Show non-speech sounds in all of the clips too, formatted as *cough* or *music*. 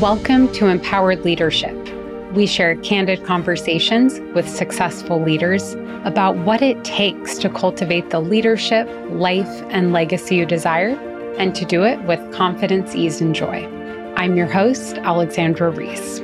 Welcome to Empowered Leadership. We share candid conversations with successful leaders about what it takes to cultivate the leadership, life, and legacy you desire, and to do it with confidence, ease, and joy. I'm your host, Alexandra Reese.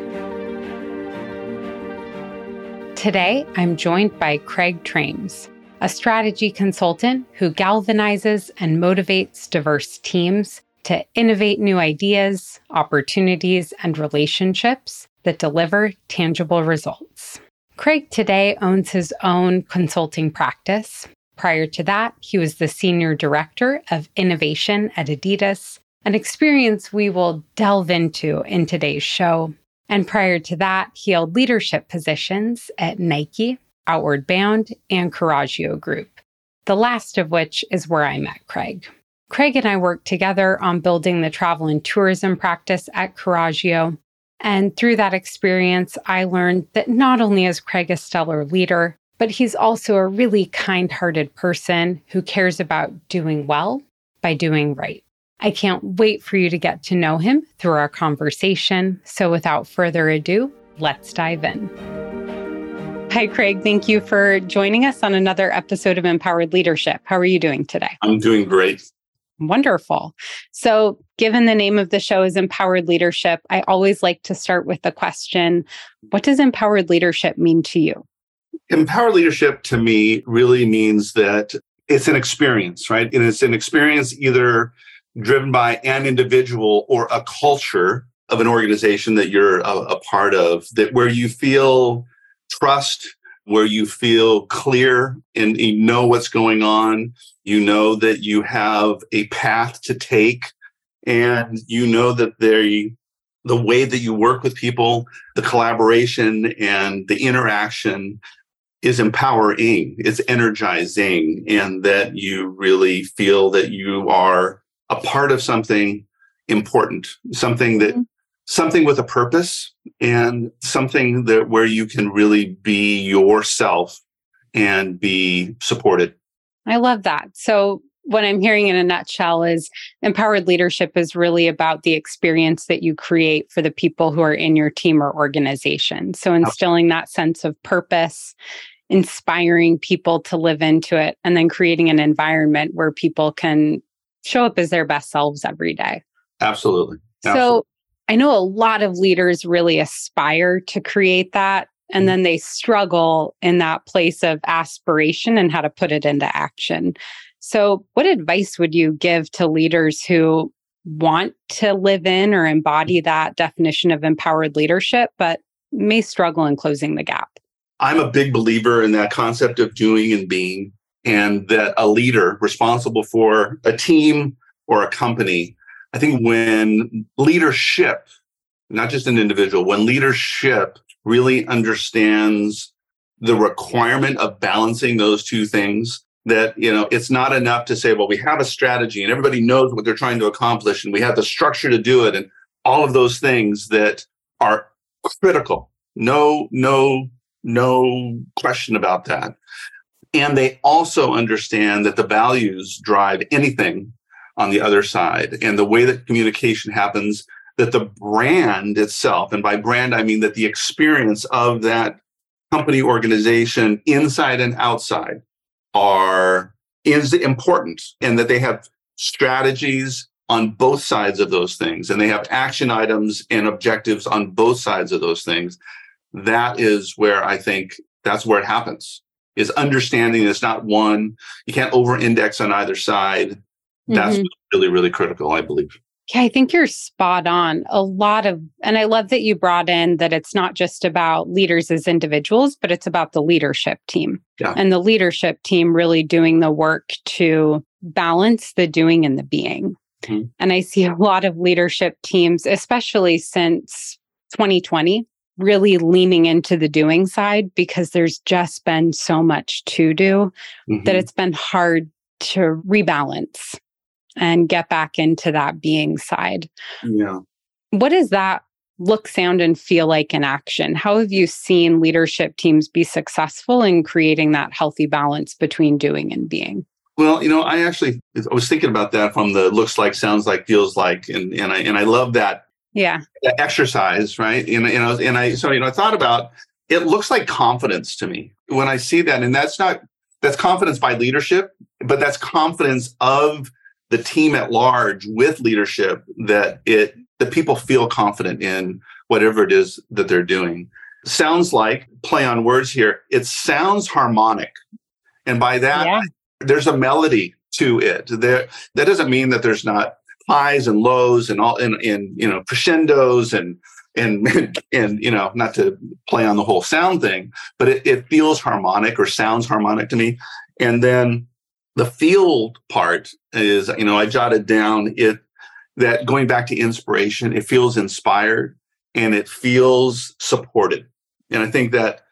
Today, I'm joined by Craig Trames, a strategy consultant who galvanizes and motivates diverse teams to innovate new ideas, opportunities, and relationships that deliver tangible results. Craig today owns his own consulting practice. Prior to that, he was the senior director of innovation at Adidas, an experience we will delve into in today's show. And prior to that, he held leadership positions at Nike, Outward Bound, and Coraggio Group, the last of which is where I met Craig. Craig and I worked together on building the travel and tourism practice at Coraggio. And through that experience, I learned that not only is Craig a stellar leader, but he's also a really kind hearted person who cares about doing well by doing right. I can't wait for you to get to know him through our conversation. So without further ado, let's dive in. Hi, Craig. Thank you for joining us on another episode of Empowered Leadership. How are you doing today? I'm doing great. Wonderful. So, given the name of the show is Empowered Leadership, I always like to start with the question What does empowered leadership mean to you? Empowered leadership to me really means that it's an experience, right? And it's an experience either driven by an individual or a culture of an organization that you're a, a part of, that where you feel trust where you feel clear and you know what's going on. You know that you have a path to take and you know that they the way that you work with people, the collaboration and the interaction is empowering, it's energizing, and that you really feel that you are a part of something important, something that mm-hmm something with a purpose and something that where you can really be yourself and be supported. I love that. So what I'm hearing in a nutshell is empowered leadership is really about the experience that you create for the people who are in your team or organization. So instilling that sense of purpose, inspiring people to live into it, and then creating an environment where people can show up as their best selves every day. Absolutely. Absolutely. So I know a lot of leaders really aspire to create that and mm. then they struggle in that place of aspiration and how to put it into action. So, what advice would you give to leaders who want to live in or embody that definition of empowered leadership, but may struggle in closing the gap? I'm a big believer in that concept of doing and being, and that a leader responsible for a team or a company I think when leadership, not just an individual, when leadership really understands the requirement of balancing those two things, that you know it's not enough to say well we have a strategy and everybody knows what they're trying to accomplish and we have the structure to do it and all of those things that are critical. No no no question about that. And they also understand that the values drive anything on the other side. And the way that communication happens that the brand itself and by brand i mean that the experience of that company organization inside and outside are is important and that they have strategies on both sides of those things and they have action items and objectives on both sides of those things that is where i think that's where it happens is understanding it's not one you can't over index on either side that's mm-hmm. really, really critical, I believe. Yeah, I think you're spot on. A lot of, and I love that you brought in that it's not just about leaders as individuals, but it's about the leadership team. Yeah. And the leadership team really doing the work to balance the doing and the being. Mm-hmm. And I see a lot of leadership teams, especially since 2020, really leaning into the doing side because there's just been so much to do mm-hmm. that it's been hard to rebalance and get back into that being side. Yeah. What does that look, sound, and feel like in action? How have you seen leadership teams be successful in creating that healthy balance between doing and being? Well, you know, I actually I was thinking about that from the looks like, sounds like, feels like, and and I and I love that yeah exercise right and, and, I was, and i so you know i thought about it looks like confidence to me when i see that and that's not that's confidence by leadership but that's confidence of the team at large with leadership that it that people feel confident in whatever it is that they're doing. Sounds like play on words here it sounds harmonic. And by that yeah. there's a melody to it. There that doesn't mean that there's not highs and lows and all and, and you know crescendos and and *laughs* and you know not to play on the whole sound thing but it, it feels harmonic or sounds harmonic to me. And then the field part is you know i jotted down it that going back to inspiration it feels inspired and it feels supported and i think that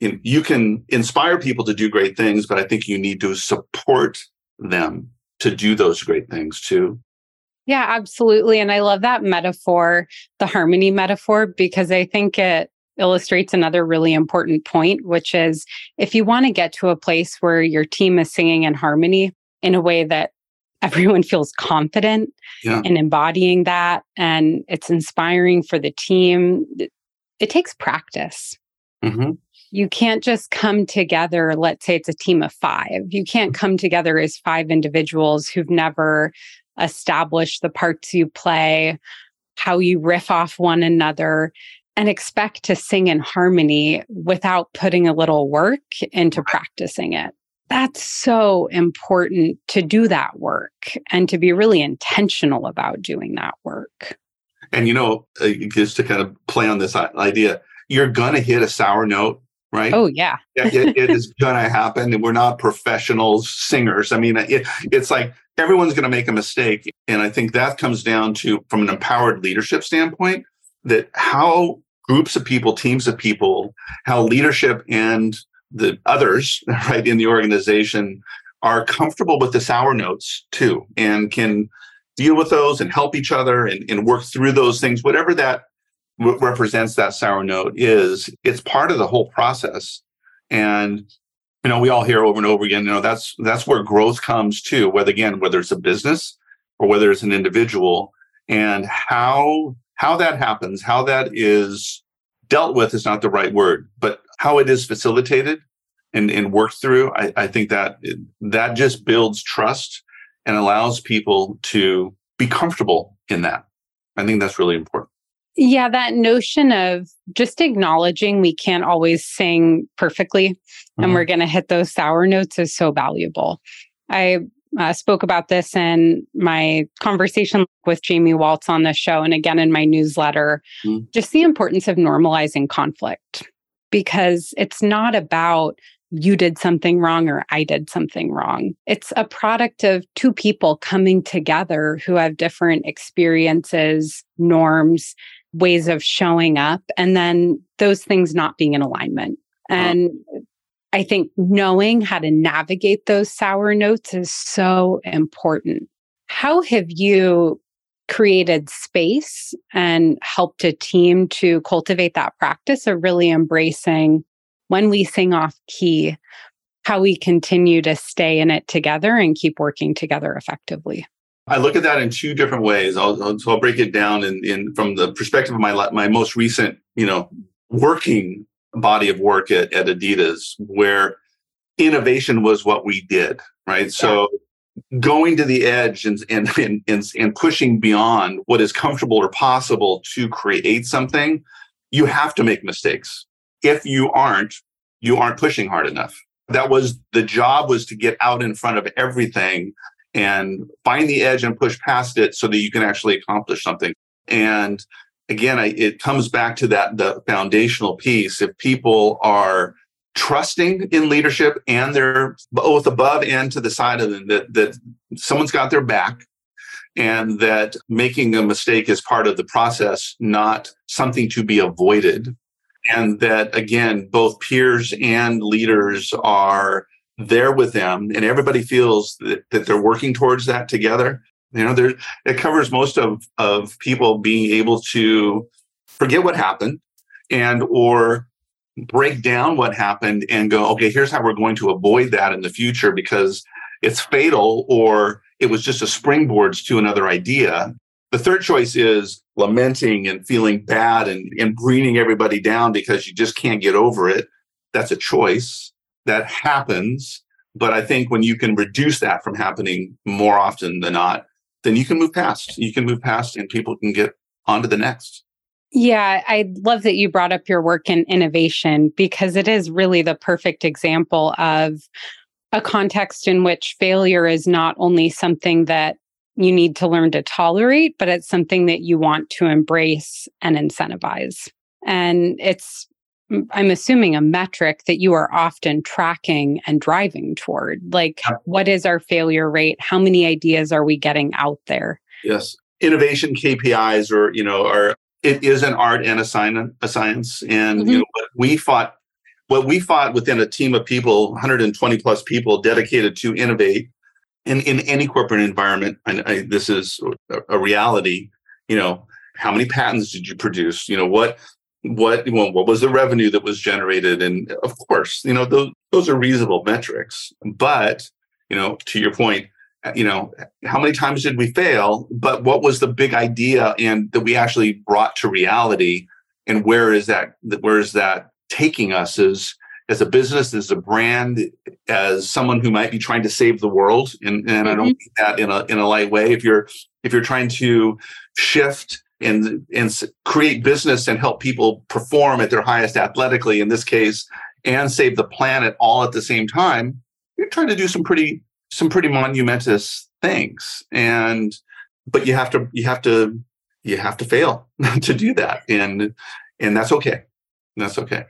you, know, you can inspire people to do great things but i think you need to support them to do those great things too yeah, absolutely. And I love that metaphor, the harmony metaphor, because I think it illustrates another really important point, which is if you want to get to a place where your team is singing in harmony in a way that *laughs* everyone feels confident yeah. in embodying that and it's inspiring for the team, it, takes practice. Mm-hmm. You can't just come together, let's say it's a team of five. You can't mm-hmm. come together as five individuals who've never established the parts you play, how you riff off one another, and expect to sing in harmony without putting a little work into practicing it. That's so important to do that work and to be really intentional about doing that work. And, you know, uh, just to kind of play on this idea, you're going to hit a sour note right? Oh yeah, it, it is going to happen. We're not professional singers. I mean, it, it's like everyone's going to make a mistake. And I think that comes down to, from an empowered leadership standpoint, that how groups of people, teams of people, how leadership and the others, *laughs* right, in the organization are comfortable with the sour notes too and can deal with those and help each other and, and work through those things, whatever that w- represents that sour note is, it's part of the whole process. And you know, we all hear over and over again, you know, that's that's where growth comes too, whether again, whether it's a business or whether it's an individual, and how how that happens, how that is dealt with is not the right word, but how it is facilitated and, and worked through, I, I think that that just builds trust and allows people to be comfortable in that. I think that's really important. Yeah, that notion of just acknowledging we can't always sing perfectly mm-hmm. and we're going to hit those sour notes is so valuable. I uh, spoke about this in my conversation with Jamie Waltz on the show and again in my newsletter. Mm-hmm. Just the importance of normalizing conflict because it's not about you did something wrong or I did something wrong. It's a product of two people coming together who have different experiences, norms, ways of showing up and then those things not being in alignment. And I think knowing how to navigate those sour notes is so important. How have you created space and helped a team to cultivate that practice of really embracing when we sing off key, how we continue to stay in it together and keep working together effectively? I look at that in two different ways. I'll, I'll, so I'll break it down in, in from the perspective of my my most recent, you know, working body of work at, at Adidas, where innovation was what we did, right? Yeah. So going to the edge and, and and and and pushing beyond what is comfortable or possible to create something, you have to make mistakes. If you aren't, you aren't pushing hard enough. That was the job was to get out in front of everything and find the edge and push past it so that you can actually accomplish something. And again, I, it comes back to that the foundational piece. If people are trusting in leadership and they're both above and to the side of them, that that someone's got their back and that making a mistake is part of the process, not something to be avoided. And that again, both peers and leaders are there with them and everybody feels that, that they're working towards that together you know there it covers most of of people being able to forget what happened and or break down what happened and go okay here's how we're going to avoid that in the future because it's fatal or it was just a springboard to another idea The third choice is lamenting and feeling bad and, and bringing everybody down because you just can't get over it. That's a choice that happens. But I think when you can reduce that from happening more often than not, then you can move past. You can move past and people can get on to the next. Yeah, I love that you brought up your work in innovation because it is really the perfect example of a context in which failure is not only something that you need to learn to tolerate, but it's something that you want to embrace and incentivize. And it's, I'm assuming, a metric that you are often tracking and driving toward. Like, what is our failure rate? How many ideas are we getting out there? Yes. Innovation KPIs or, you know, are it is an art and a science, a science. And mm-hmm. you know, we fought what we fought within a team of people, 120 plus people dedicated to innovate in, in any corporate environment, and I, this is a, reality, you know, how many patents did you produce? You know, what what well, what was the revenue that was generated? And of course, you know, those those are reasonable metrics. But, you know, to your point, you know, how many times did we fail? But what was the big idea and that we actually brought to reality? And where is that where is that taking us as as a business, as a brand, as someone who might be trying to save the world. And, and mm-hmm. I don't mm-hmm. mean that in a in a light way. If you're if you're trying to shift and and create business and help people perform at their highest athletically, in this case, and save the planet all at the same time, you're trying to do some pretty some pretty monumentous things. And but you have to you have to you have to fail *laughs* to do that. And and that's okay. That's okay.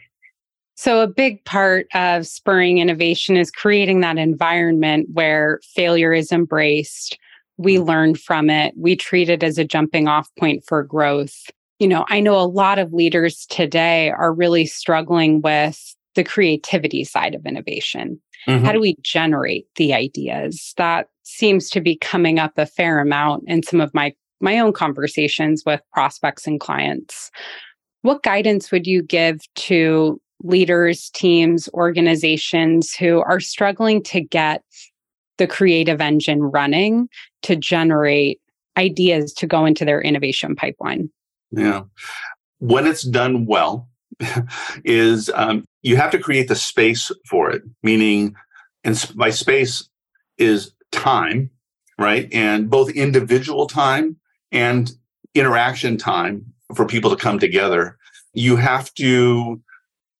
So, a big part of spurring innovation is creating that environment where failure is embraced. We mm. learn from it, we treat it as a jumping off point for growth. You know, I know a lot of leaders today are really struggling with the creativity side of innovation. Mm-hmm. How do we generate the ideas? That seems to be coming up a fair amount in some of my my own conversations with prospects and clients. What guidance would you give to leaders, teams, organizations who are struggling to get the creative engine running to generate ideas to go into their innovation pipeline. Yeah. When it's done well, *laughs* is um, you have to create the space for it, meaning, and by space is time, right? And both individual time and interaction time for people to come together. You have to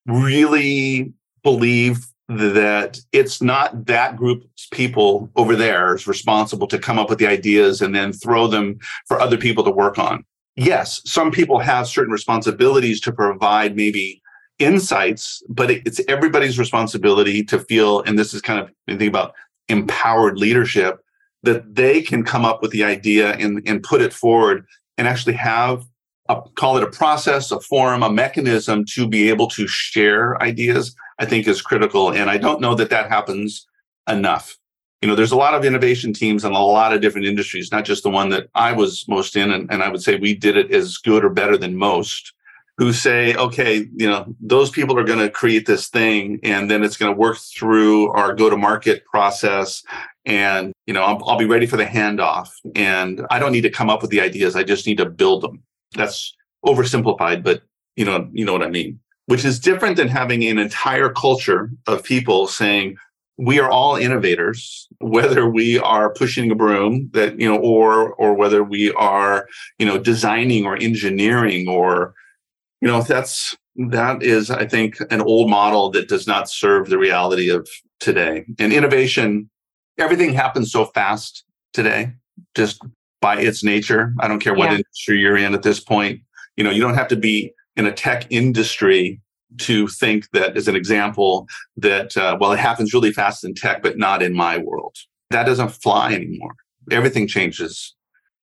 really believe that it's not that group's people over there is responsible to come up with the ideas and then throw them for other people to work on. Yes, some people have certain responsibilities to provide maybe insights, but it's everybody's responsibility to feel, and this is kind of think about empowered leadership, that they can come up with the idea and, and put it forward and actually have a, call it a process, a forum, a mechanism to be able to share ideas, I think is critical. And I don't know that that happens enough. You know, there's a lot of innovation teams in a lot of different industries, not just the one that I was most in. And, and I would say we did it as good or better than most who say, okay, you know, those people are going to create this thing and then it's going to work through our go to market process. And, you know, I'll, I'll, be ready for the handoff. And I don't need to come up with the ideas. I just need to build them that's oversimplified, but you know, you know what I mean. Which is different than having an entire culture of people saying, we are all innovators, *laughs* whether we are pushing a broom that, you know, or or whether we are, you know, designing or engineering or, you know, that's that is, I think, an old model that does not serve the reality of today. And innovation, everything happens so fast today. Just by its nature. I don't care what yeah. industry you're in at this point. You know, you don't have to be in a tech industry to think that, as an example, that, uh, well, it happens really fast in tech, but not in my world. That doesn't fly anymore. Everything changes.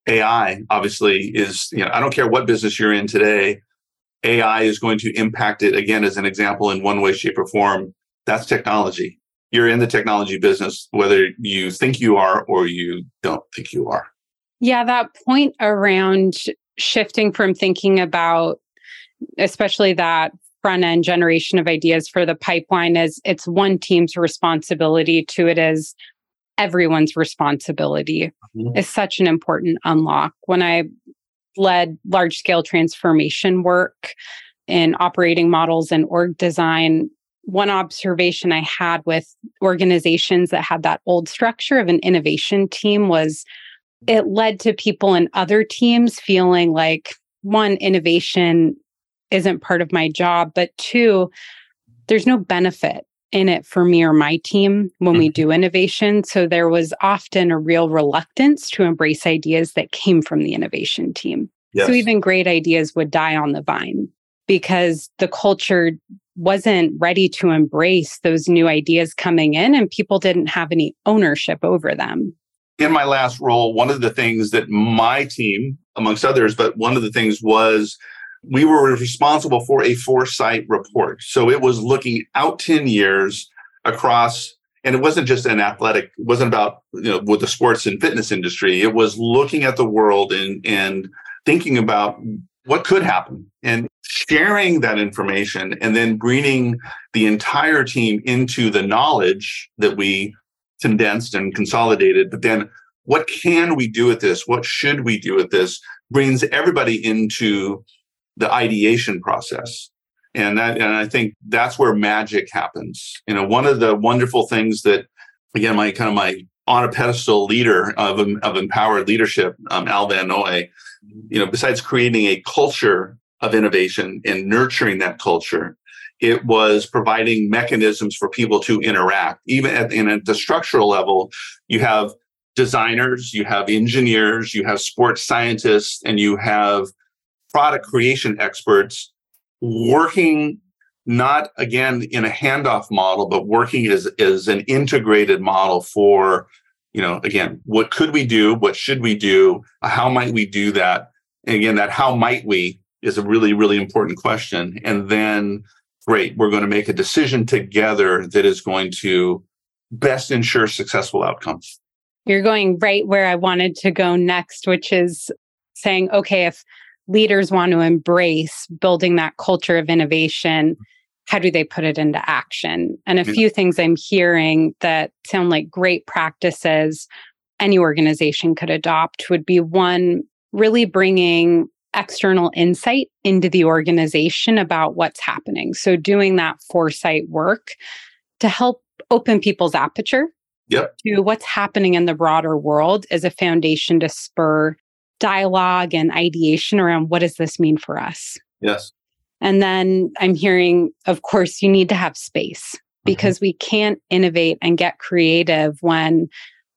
AI obviously is, you know, I don't care what business you're in today, AI is going to impact it again as an example in one way, shape, or form. That's technology. You're in the technology business, whether you think you are or you don't think you are. Yeah, that point around shifting from thinking about, especially that front end generation of ideas for the pipeline is it's one team's responsibility to it is everyone's responsibility mm-hmm. is such an important unlock. When I led large scale transformation work in operating models and org design. One observation I had with organizations that had that old structure of an innovation team was it led to people in other teams feeling like one, innovation isn't part of my job, but two, there's no benefit in it for me or my team when we mm-hmm. do innovation. So there was often a real reluctance to embrace ideas that came from the innovation team. Yes. So even great ideas would die on the vine because the culture wasn't ready to embrace those new ideas coming in and people didn't have any ownership over them. In my last role, one of the things that my team, amongst others, but one of the things was we were responsible for a foresight report. So it was looking out 10 years across, and it wasn't just an athletic, it wasn't about, you know, with the sports and fitness industry. It was looking at the world and, and thinking about what could happen and sharing that information and then bringing the entire team into the knowledge that we condensed and consolidated. But then what can we do with this? What should we do with this? Brings everybody into the ideation process. And that, and I think that's where magic happens. You know, one of the wonderful things that, again, my kind of my on a pedestal leader of, of empowered leadership, um, Al Van Noy, you know, besides creating a culture of innovation and nurturing that culture, it was providing mechanisms for people to interact. Even at, at the structural level, you have designers, you have engineers, you have sports scientists, and you have product creation experts working not again in a handoff model, but working as, as an integrated model for, you know, again, what could we do? What should we do? How might we do that? And again, that how might we is a really, really important question. And then, great, we're going to make a decision together that is going to best ensure successful outcomes. You're going right where I wanted to go next, which is saying, okay, if leaders want to embrace building that culture of innovation, mm-hmm. how do they put it into action? And a few things I'm hearing that sound like great practices any organization could adopt would be one, really bringing external insight into the organization about what's happening. So, doing that foresight work to help open people's aperture yep. to what's happening in the broader world as a foundation to spur dialogue and ideation around what does this mean for us? Yes. And then I'm hearing, of course, you need to have space mm-hmm. because mm-hmm. we can't innovate and get creative when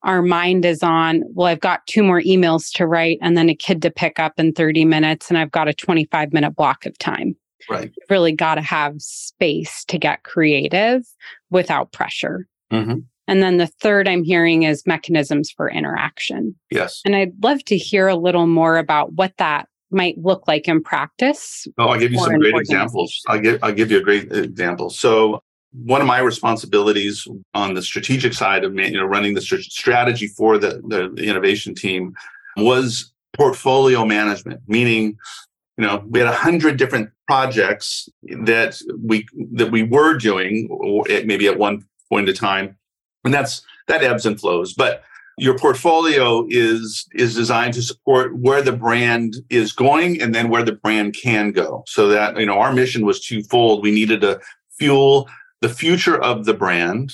our mind is on, well, I've got two more emails to write and then a kid to pick up in 30 minutes, and I've got a 25 minute block of time. Right. You've really got to have space to get creative without pressure. Mm-hmm. And then the third I'm hearing is mechanisms for interaction. Yes. And I'd love to hear a little more about what that might look like in practice. Oh, I'll give you some great examples. I'll give I'll give you a great example. So one of my responsibilities on the strategic side of you know running the strategy for the, the, innovation team was portfolio management, meaning you know we had a hundred different projects that we that we were doing, maybe at one point in time, and that's that ebbs and flows. But your portfolio is is designed to support where the brand is going and then where the brand can go. So that you know our mission was twofold. We needed to fuel the future of the brand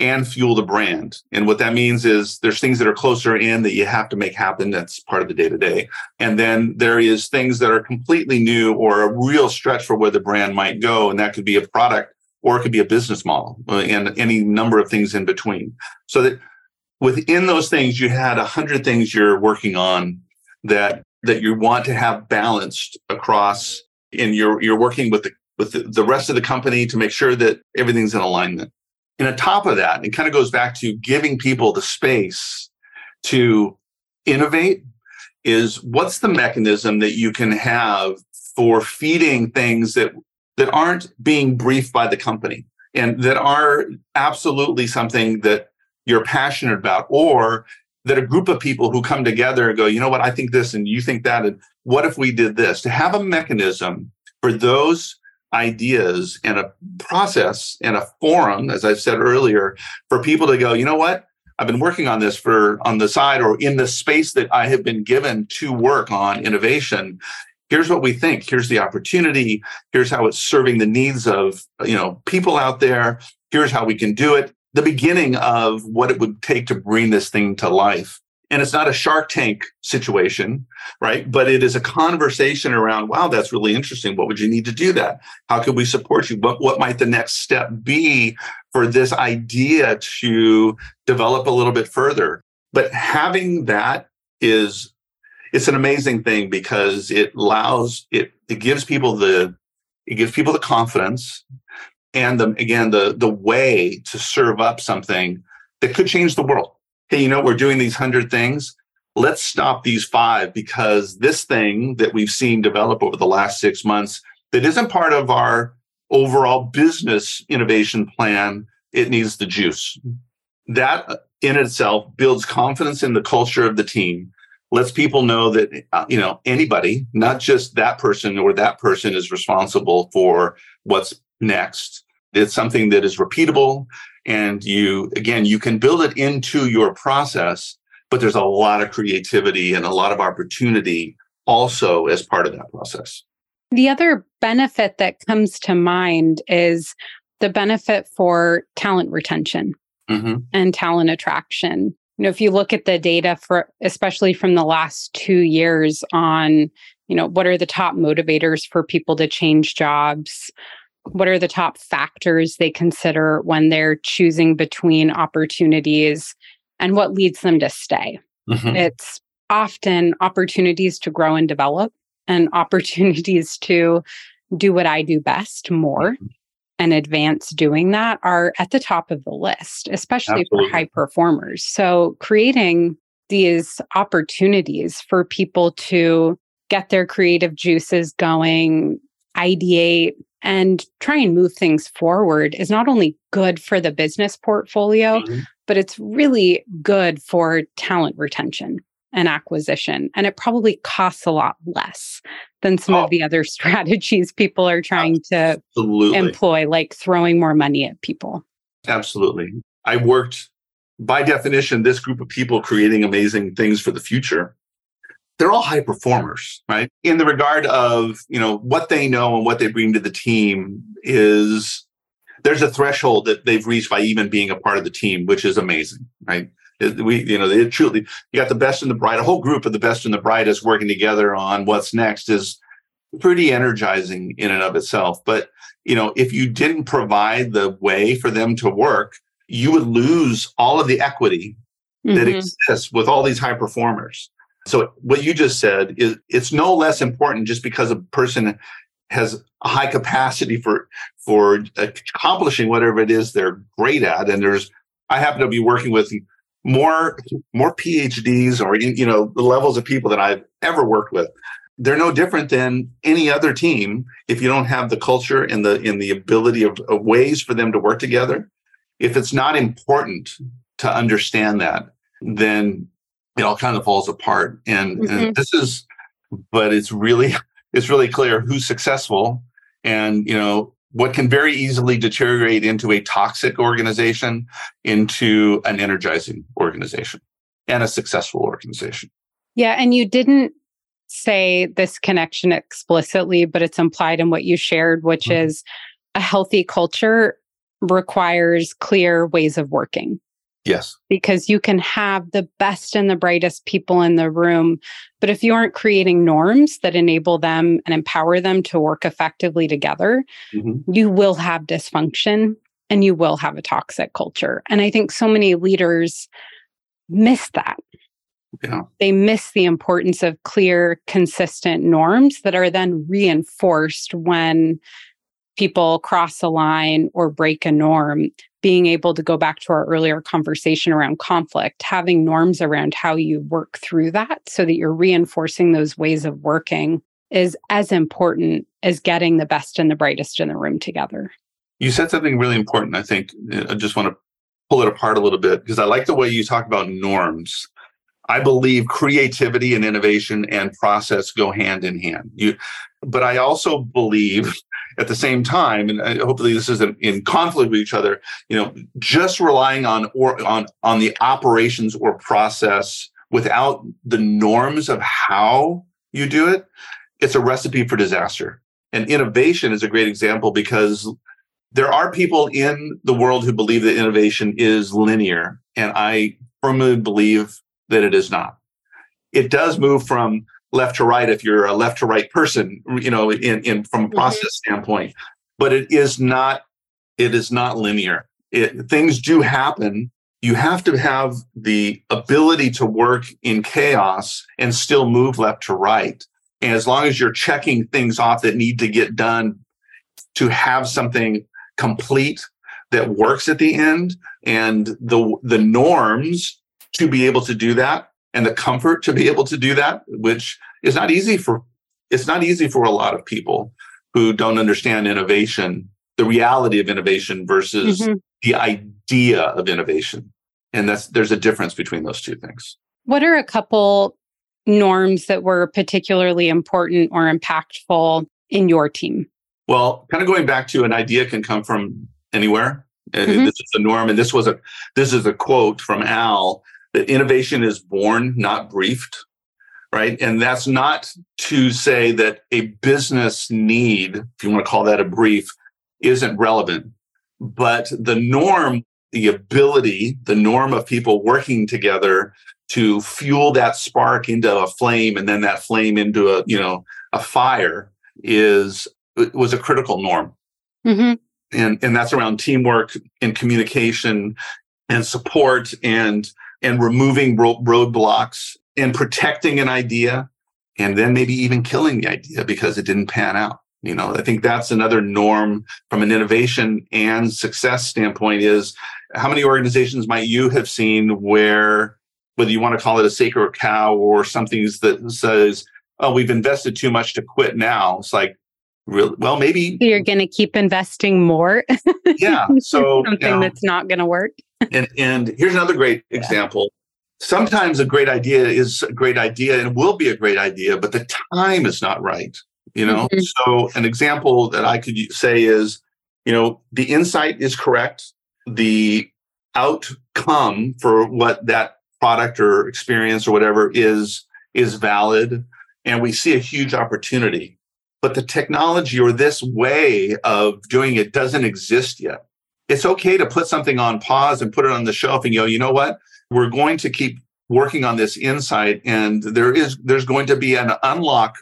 and fuel the brand. And what that means is there's things that are closer in that you have to make happen. That's part of the day to day and then there is things that are completely new or a real stretch for where the brand might go. And that could be a product or it could be a business model and any number of things in between. So that within those things, you had a hundred things you're working on that that you want to have balanced across, and you're you're working with the with the, the rest of the company to make sure that everything's in alignment. And on top of that, it kind of goes back to giving people the space to innovate. Is what's the mechanism that you can have for feeding things that that aren't being briefed by the company and that are absolutely something that you're passionate about or that a group of people who come together and go you know what i think this and you think that and what if we did this to have a mechanism for those ideas and a process and a forum as i said earlier for people to go you know what I've been working on this for on the side or in the space that I have been given to work on innovation. Here's what we think. Here's the opportunity. Here's how it's serving the needs of, you know, people out there. Here's how we can do it. The beginning of what it would take to bring this thing to life. And it's not a Shark Tank situation, right? But it is a conversation around, wow, that's really interesting. What would you need to do that? How could we support you? What, what might the next step be for this idea to develop a little bit further? But having that is it's an amazing thing because it allows it it gives people the it gives people the confidence and the again the the way to serve up something that could change the world hey, you know, we're doing these hundred things. Let's stop these five because this thing that we've seen develop over the last six months that isn't part of our overall business innovation plan, it needs the juice. That in itself builds confidence in the culture of the team lets people know that uh, you know anybody not just that person or that person is responsible for what's next. It's something that is repeatable and you again you can build it into your process but there's a lot of creativity and a lot of opportunity also as part of that process. The other benefit that comes to mind is the benefit for talent retention mm-hmm. and talent attraction you know if you look at the data for especially from the last two years on you know what are the top motivators for people to change jobs what are the top factors they consider when they're choosing between opportunities and what leads them to stay? Mm-hmm. It's often opportunities to grow and develop and *laughs* opportunities to do what I do best more mm-hmm. And advance doing that are at the top of the list, especially Absolutely. for high performers. So creating these opportunities for people to get their creative juices going, ideate, and try and move things forward is not only good for the business portfolio, mm-hmm. but it's really good for talent retention and acquisition. And it probably costs a lot less than some oh. of the other *laughs* strategies people are trying Absolutely. to employ, like throwing more money at people. Absolutely. I worked by definition, this group of people creating amazing things for the future they're all high performers, right? In the regard of, you know, what they know and what they bring to the team is there's a threshold that they've reached by even being a part of the team, which is amazing, right? We, you know, they truly, you got the best and the bright, a whole group of the best and the brightest working together on what's next is pretty energizing in and of itself. But, you know, if you didn't provide the way for them to work, you would lose all of the equity mm-hmm. that exists with all these high performers. So what you just said is it's no less important just because a person has a high capacity for for accomplishing whatever it is they're great at. And there's I happen to be working with more more PhDs or you know the levels of people that I've ever worked with. They're no different than any other team if you don't have the culture and the in the ability of, of ways for them to work together. If it's not important to understand that, then it all kind of falls apart. And, mm-hmm. and this is, but it's really, *laughs* it's really clear who's successful and, you know, what can very easily deteriorate into a toxic organization into an energizing organization and a successful organization. Yeah. And you didn't say this connection explicitly, but it's implied in what you shared, which mm-hmm. is a healthy culture requires clear ways of working. Yes. Because you can have the best and the brightest people in the room. But if you aren't creating norms that enable them and empower them to work effectively together, mm-hmm. you will have dysfunction and you will have a toxic culture. And I think so many leaders miss that. Yeah. They miss the importance of clear, consistent norms that are then reinforced when people cross a line or break a norm being able to go back to our earlier conversation around conflict, having norms around how you work through that so that you're reinforcing those ways of working is as important as getting the best and the brightest in the room together. You said something really important. I think I just want to pull it apart a little bit because I like the way you talk about norms. I believe creativity and innovation and process go hand in hand. You, but I also believe at the same time, and uh, hopefully this isn't in conflict with each other, you know, just relying on or on on the operations or process without the norms of how you do it, it's a recipe for disaster. And innovation is a great example because there are people in the world who believe that innovation is linear. And I firmly believe that it is not. It does move from left to right if you're a left to right person, you know, in, in from a mm-hmm. process mm-hmm. standpoint, but it is not, it is not linear. It, things do happen. You have to have the ability to work in chaos and still move left to right. And as long as you're checking things off that need to get done to have something complete that works at the end and the the norms to be able to do that and the comfort to be able to do that, which is not easy for it's not easy for a lot of people who don't understand innovation, the reality of innovation versus mm-hmm. the idea of innovation. And that's there's a difference between those two things. What are a couple norms that were particularly important or impactful in your team? Well, kind of going back to an idea can come from anywhere. Mm-hmm. This is a norm, and this was a this is a quote from Al that innovation is born, not briefed, right? And that's not to say that a business need, if you want to call that a brief, isn't relevant. But the norm, the ability, the norm of people working together to fuel that spark into a flame and then that flame into a, you know, a fire is was a critical norm. Mm-hmm. And, and that's around teamwork and communication and support and and removing ro- roadblocks and protecting an idea and then maybe even killing the idea because it didn't pan out you know? I think that's another norm from an innovation and success standpoint is how many organizations might you have seen where whether you want to call it a sacred cow or something that says oh we've invested too much to quit now it's like Really? Well, maybe you're going to keep investing more. *laughs* yeah. So something you know, that's not going to work. and and here's another great yeah. example. Sometimes a great idea is a great idea and will be a great idea, but the time is not right. You know. Mm-hmm. So an example that I could say is, you know, the insight is correct. The outcome for what that product or experience or whatever is is valid and we see a huge opportunity but the technology or this way of doing it doesn't exist yet. It's okay to put something on pause and put it on the shelf and go, you know what? We're going to keep working on this insight and there is there's going to be an unlock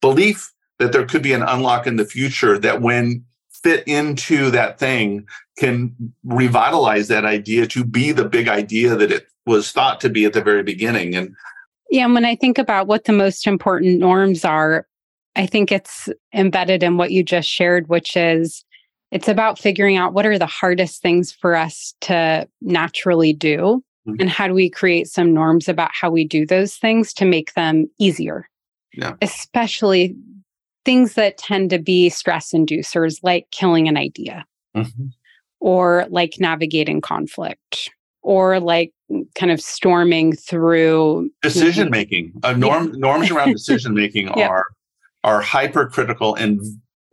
belief that there could be an unlock in the future that when fit into that thing can revitalize that idea to be the big idea that it was thought to be at the very beginning and yeah when i think about what the most important norms are I think it's embedded in what you just shared, which is it's about figuring out what are the hardest things for us to naturally do mm-hmm. and how do we create some norms about how we do those things to make them easier. Yeah. Especially things that tend to be stress inducers like killing an idea mm-hmm. or like navigating conflict or like kind of storming through decision making. Uh, norm, yeah. norms around *laughs* decision making are are hypercritical and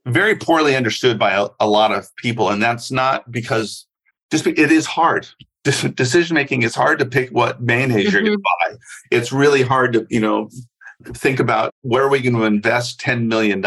very poorly understood by a, a, lot of people. And that's not because just it is hard. Decision making is hard to pick what mayonnaise mm-hmm. you're going to buy. It's really hard to, you know, think about where are we going to invest $10 million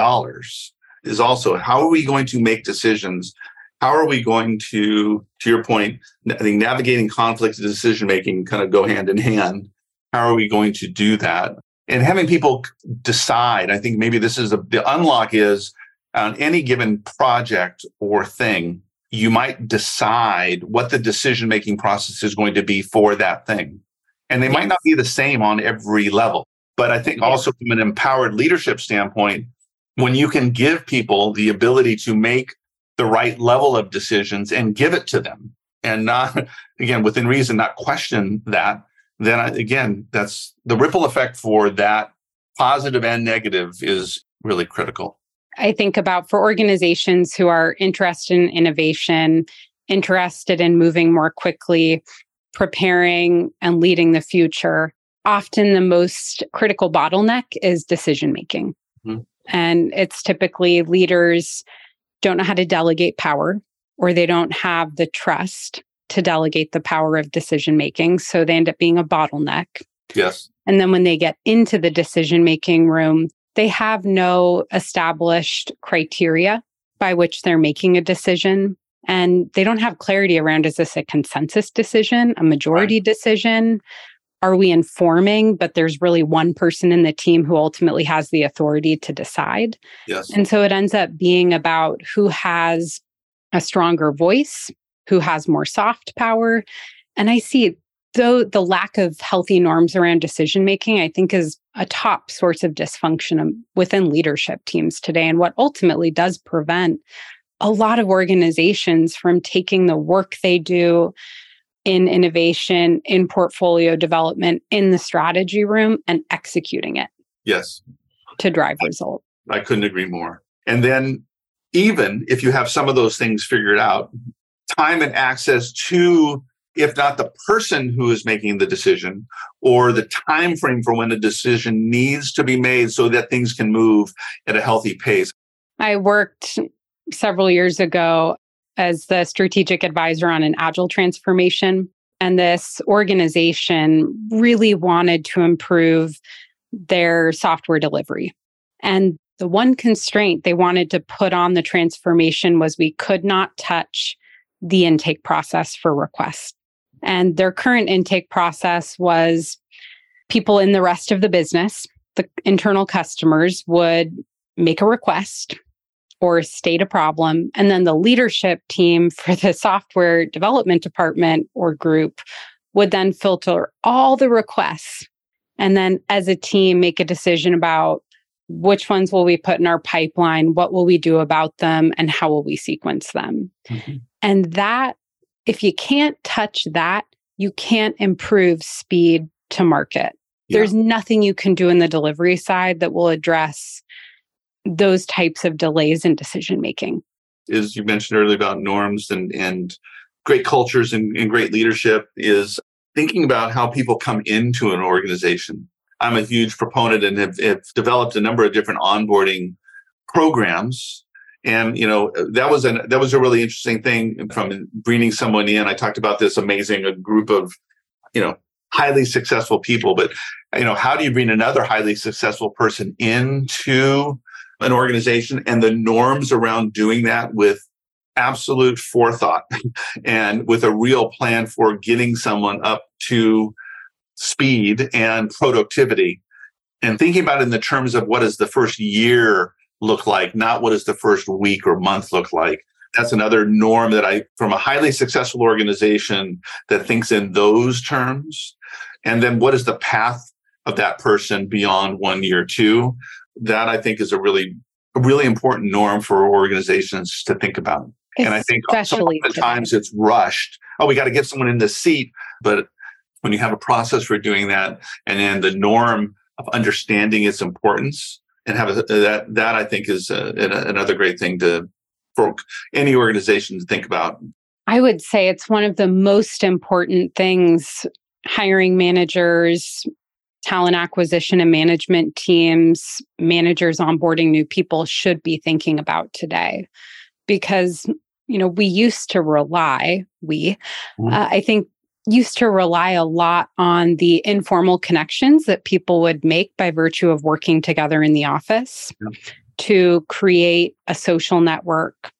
is also how are we going to make decisions? How are we going to, to your point, I think navigating conflict and decision making kind of go hand in hand. How are we going to do that? And having people decide i think maybe this is a, the unlock is on any given project or thing you might decide what the decision making process is going to be for that thing. And they yes. might not be the same on every level. But i think also from an empowered leadership standpoint when you can give people the ability to make the right level of decisions and give it to them and not *laughs* again within reason not question that then I, again, that's the ripple effect for that positive and negative is really critical. I think about for organizations who are interested in innovation, interested in moving more quickly, preparing and leading the future, often the most critical bottleneck is decision making. Mm-hmm. And it's typically leaders don't know how to delegate power or they don't have the trust to delegate the power of decision making. So they end up being a bottleneck. Yes. And then when they get into the decision making room, they have no established criteria by which they're making a decision. And they don't have clarity around is this a consensus decision, a majority right. decision? Are we informing, but there's really one person in the team who ultimately has the authority to decide? Yes. And so it ends up being about who has a stronger voice, who has more soft power. And I see though the lack of healthy norms around decision making, I think, is a top source of dysfunction um, within leadership teams today, and what ultimately does prevent a lot of organizations from taking the work they do in innovation, in portfolio development, in the strategy room, and executing it. Yes. To drive result. I couldn't agree more. And then, even if you have some of those things figured out, time and access to if not the person who is making the decision or the time frame for when the decision needs to be made so that things can move at a healthy pace. I worked several years ago as the strategic advisor on an agile transformation and this organization really wanted to improve their software delivery. And the one constraint they wanted to put on the transformation was we could not touch the intake process for requests and their current intake process was people in the rest of the business, the internal customers would make a request or state a problem. And then the leadership team *laughs* for the software development department or group would then filter all the requests and then as a team make a decision about which ones will we put in our pipeline, what will we do about them, and how will we sequence them. Mm-hmm. And that if you can't touch that, you can't improve speed to market. Yeah. There's nothing you can do in the delivery side that will address those types of delays in decision making. As you mentioned earlier about norms and, and great cultures and, and great leadership is thinking about how people come into an organization. I'm a huge proponent and have, have developed a number of different onboarding programs. And you know that was an that was a really interesting thing from bringing someone in. I talked about this amazing group of you know highly successful people, but you know how do you bring another highly successful person into an organization? And the norms around doing that with absolute forethought *laughs* and with a real plan for getting someone up to speed and productivity and thinking about it in the terms of what does the first year look like, not what does the first week or month look like. That's another norm that I, from a highly successful organization that thinks in those terms. And then what is the path of that person beyond one year, two? That I think is a really, a really important norm for organizations to think about. Especially and I think some of times it's rushed. Oh, we got to get someone in the seat. But when you have a process for doing that and then the norm of understanding its importance, and have a, that that I think is a, another great thing to for any organization to think about. I would say it's one of the most important things hiring managers, talent acquisition and management teams, managers onboarding new people should be thinking about today. Because, you know, we used to rely, we, mm-hmm. uh, I think used to rely a lot on the informal connections that people would make by virtue of working together in the office to create a social network,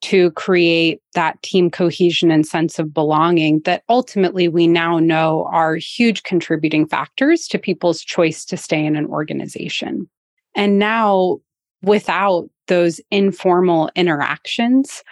to create that team cohesion and sense of belonging that ultimately we now know are huge contributing factors to people's choice to stay in an organization. And now, without those informal interactions,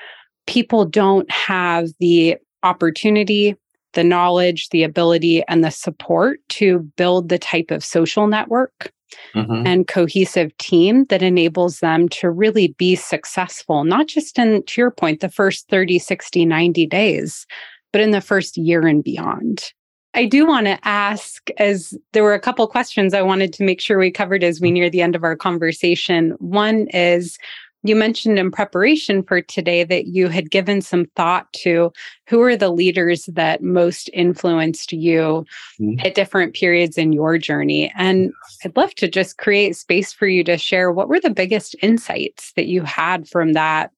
people don't have the opportunity the knowledge, the ability, and the support to build the type of social network mm-hmm. and cohesive team that enables them to really be successful, not just in, to your point, the first 30, 60, 90 days, but in the first year and beyond. I do want to ask, as there were a couple questions I wanted to make sure we covered as we near the end of our conversation. One is you mentioned in preparation for today that you had given some thought to who are the leaders that most influenced you mm-hmm. at different periods in your journey. And I'd love to just create space for you to share what were the biggest insights that you had from that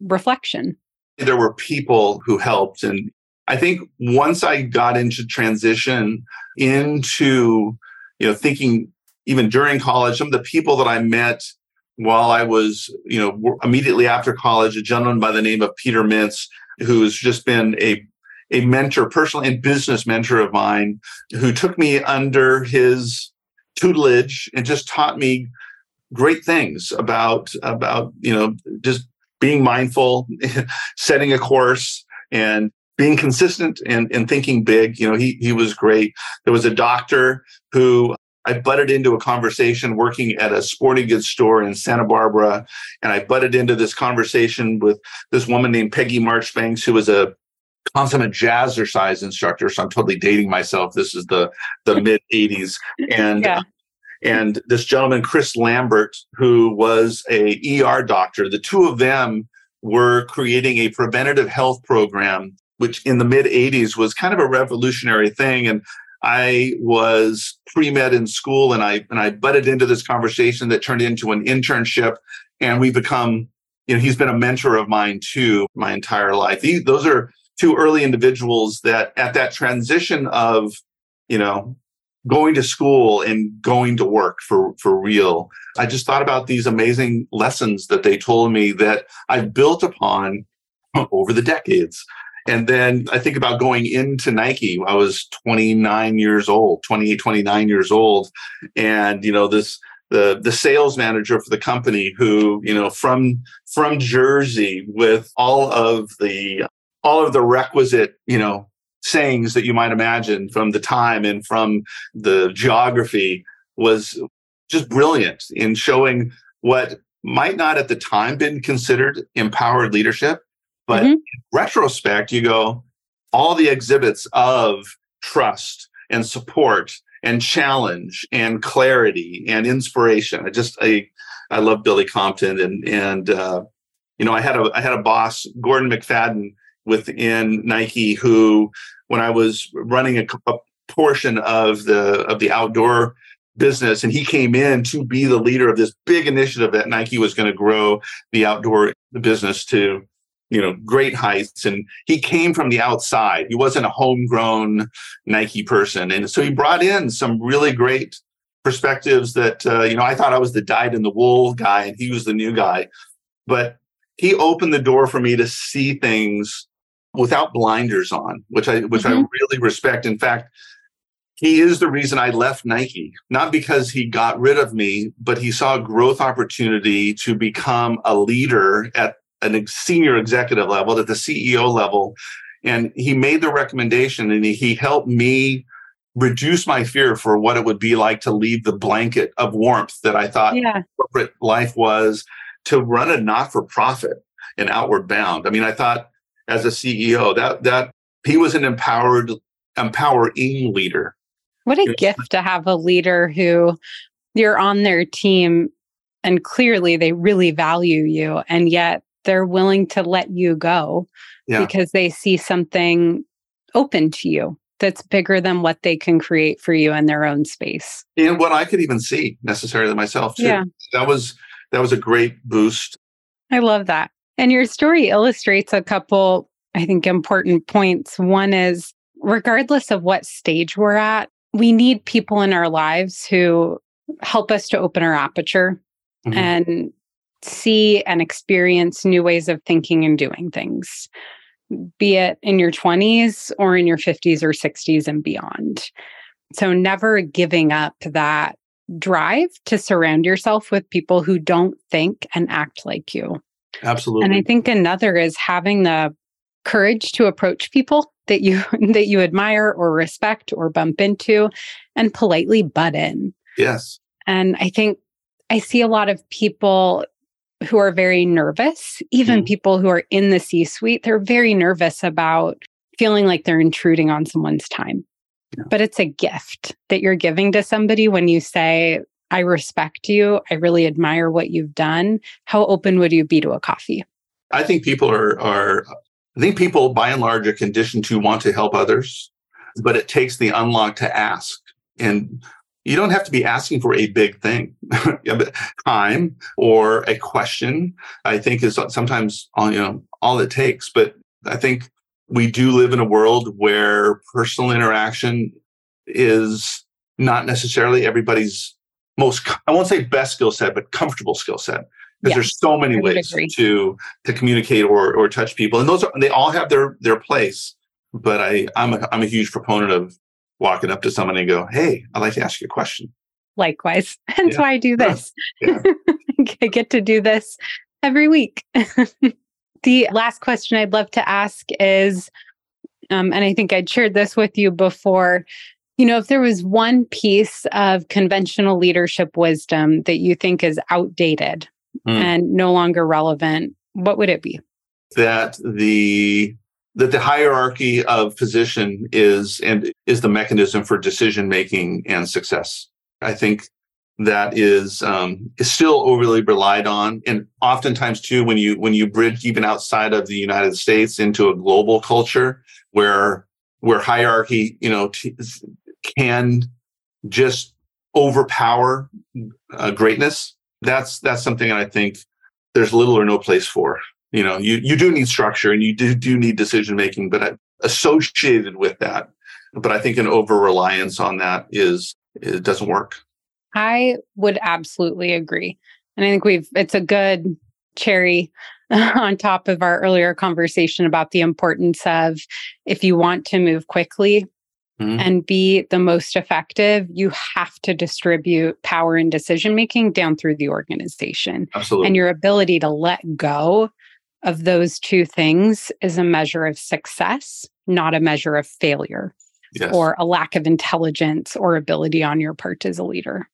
reflection? There were people who helped. And I think once I got into transition into, you know, thinking even during college, some of the people that I met while I was, you know, immediately after college, a gentleman by the name of Peter Mintz, who's just been a a mentor, personal and business mentor of mine, who took me under his tutelage and just taught me great things about about you know just being mindful, *laughs* setting a course, and being consistent and, and thinking big. You know, he he was great. There was a doctor who I butted into a conversation working at a sporting goods store in Santa Barbara, and I butted into this conversation with this woman named Peggy Marchbanks, who was a consummate jazzercise instructor. So I'm totally dating myself. This is the the *laughs* mid '80s, and yeah. and this gentleman Chris Lambert, who was a ER doctor. The two of them were creating a preventative health program, which in the mid '80s was kind of a revolutionary thing, and I was pre-med in school and I and I butted into this conversation that turned into an internship and we become you know he's been a mentor of mine too my entire life. Those are two early individuals that at that transition of you know going to school and going to work for for real i just thought about these amazing lessons that they told me that i've built upon over the decades and then I think about going into Nike. I was 29 years old, 28, 29 years old. And, you know, this, the, the sales manager for the company who, you know, from, from Jersey with all of the, all of the requisite, you know, sayings that you might imagine from the time and from the geography was just brilliant in showing what might not at the time been considered empowered leadership but mm-hmm. in retrospect, you go, all the exhibits of trust and support and challenge and clarity and inspiration. I just I I love Billy Compton and and uh, you know I had a I had a boss Gordon McFadden within Nike who when I was running a, a portion of the of the outdoor business and he came in to be the leader of this big initiative that Nike was going to grow the outdoor business to you know great heights and he came from the outside. He wasn't a homegrown nike person. And so he brought in some really great perspectives that uh, you know i thought i was the dyed in the wool guy and he was the new guy. But he opened the door for me to see things without blinders on which i which mm-hmm. i really respect. In fact he is the reason I left Nike, not because he got rid of me, but he saw a growth opportunity to become a leader at a senior executive level, at the CEO level. And he made the recommendation and he helped me reduce my fear for what it would be like to leave the blanket of warmth that I thought yeah. corporate life was to run a not for profit and outward bound. I mean, I thought as a CEO that that he was an empowered, empowering leader. What a gift to have a leader who you're on their team and clearly they really value you and yet they're willing to let you go yeah. because they see something open to you that's bigger than what they can create for you in their own space. And what I could even see necessarily myself too. Yeah. That was that was a great boost. I love that. And your story illustrates a couple, I think, important points. One is regardless of what stage we're at, we need people in our lives who help us to open our aperture mm-hmm. and see and experience new ways of thinking and doing things, be it in your 20s or in your 50s or 60s and beyond. So, never giving up that drive to surround yourself with people who don't think and act like you. Absolutely. And I think another is having the courage to approach people that you *laughs* that you admire or respect or bump into and politely butt in. Yes. And I think I see a lot of people who are very nervous, even mm people who are in the C suite, they're very nervous about feeling like they're intruding on someone's time. Yeah. But it's a gift that you're giving to somebody when you say, I respect you. I really admire what you've done. How open would you be to a coffee? I think people are are I think people by and large are conditioned to want to help others, but it takes the unlock to ask. And you don't have to be asking for a big thing. *laughs* Time or a question, I think is sometimes all, you know, all it takes. But I think we do live in a world where personal interaction is not necessarily everybody's most, I won't say best skill set, but comfortable skill set. Because yeah, there's so many ways agree. to to communicate or or touch people. And those are they all have their their place. But I I'm a I'm a huge proponent of walking up to someone and go, Hey, I'd like to ask you a question. Likewise. *laughs* That's yeah. why I do this. Yeah. *laughs* I get to do this every week. *laughs* the last question I'd love to ask is, um, and I think I'd shared this with you before. You know, if there was one piece of conventional leadership wisdom that you think is outdated mm. and no longer relevant, what would it be? That the that the hierarchy of position is and is the mechanism for decision making and success. I think that is um, is still overly relied on, and oftentimes too when you when you bridge even outside of the United States into a global culture where where hierarchy you know t- can just overpower uh, greatness. That's that's something I think there's little or no place for you know you you do need structure and you do do need decision making but associated with that but i think an over reliance on that is it doesn't work i would absolutely agree and i think we've it's a good cherry *laughs* on top of our earlier conversation about the importance of if you want to move quickly mm-hmm. and be the most effective, you have to distribute power and decision making down through the organization. Absolutely. And your ability to let go of those two things is a measure of success, not a measure of failure yes. or a lack of intelligence or ability on your part as a leader.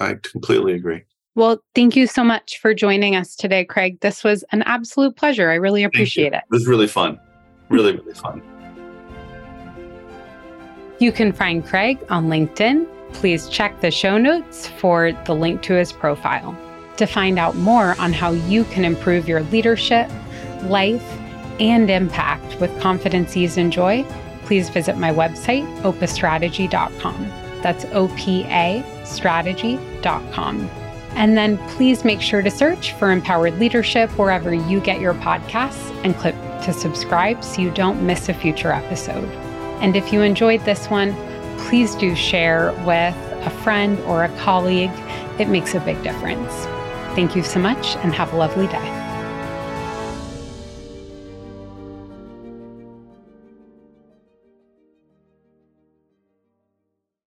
I completely agree. Well, thank you so much for joining us today, Craig. This was an absolute pleasure. I really appreciate it. It was really fun. Really, really fun. You can find Craig on LinkedIn. Please check the show notes for the link to his profile. To find out more on how you can improve your leadership, life, and impact with confidence, ease, and joy, please visit my website, opastrategy.com. That's O P A strategy.com. And then please make sure to search for Empowered Leadership wherever you get your podcasts and click to subscribe so you don't miss a future episode. And if you enjoyed this one, please do share with a friend or a colleague. It makes a big difference. Thank you so much and have a lovely day.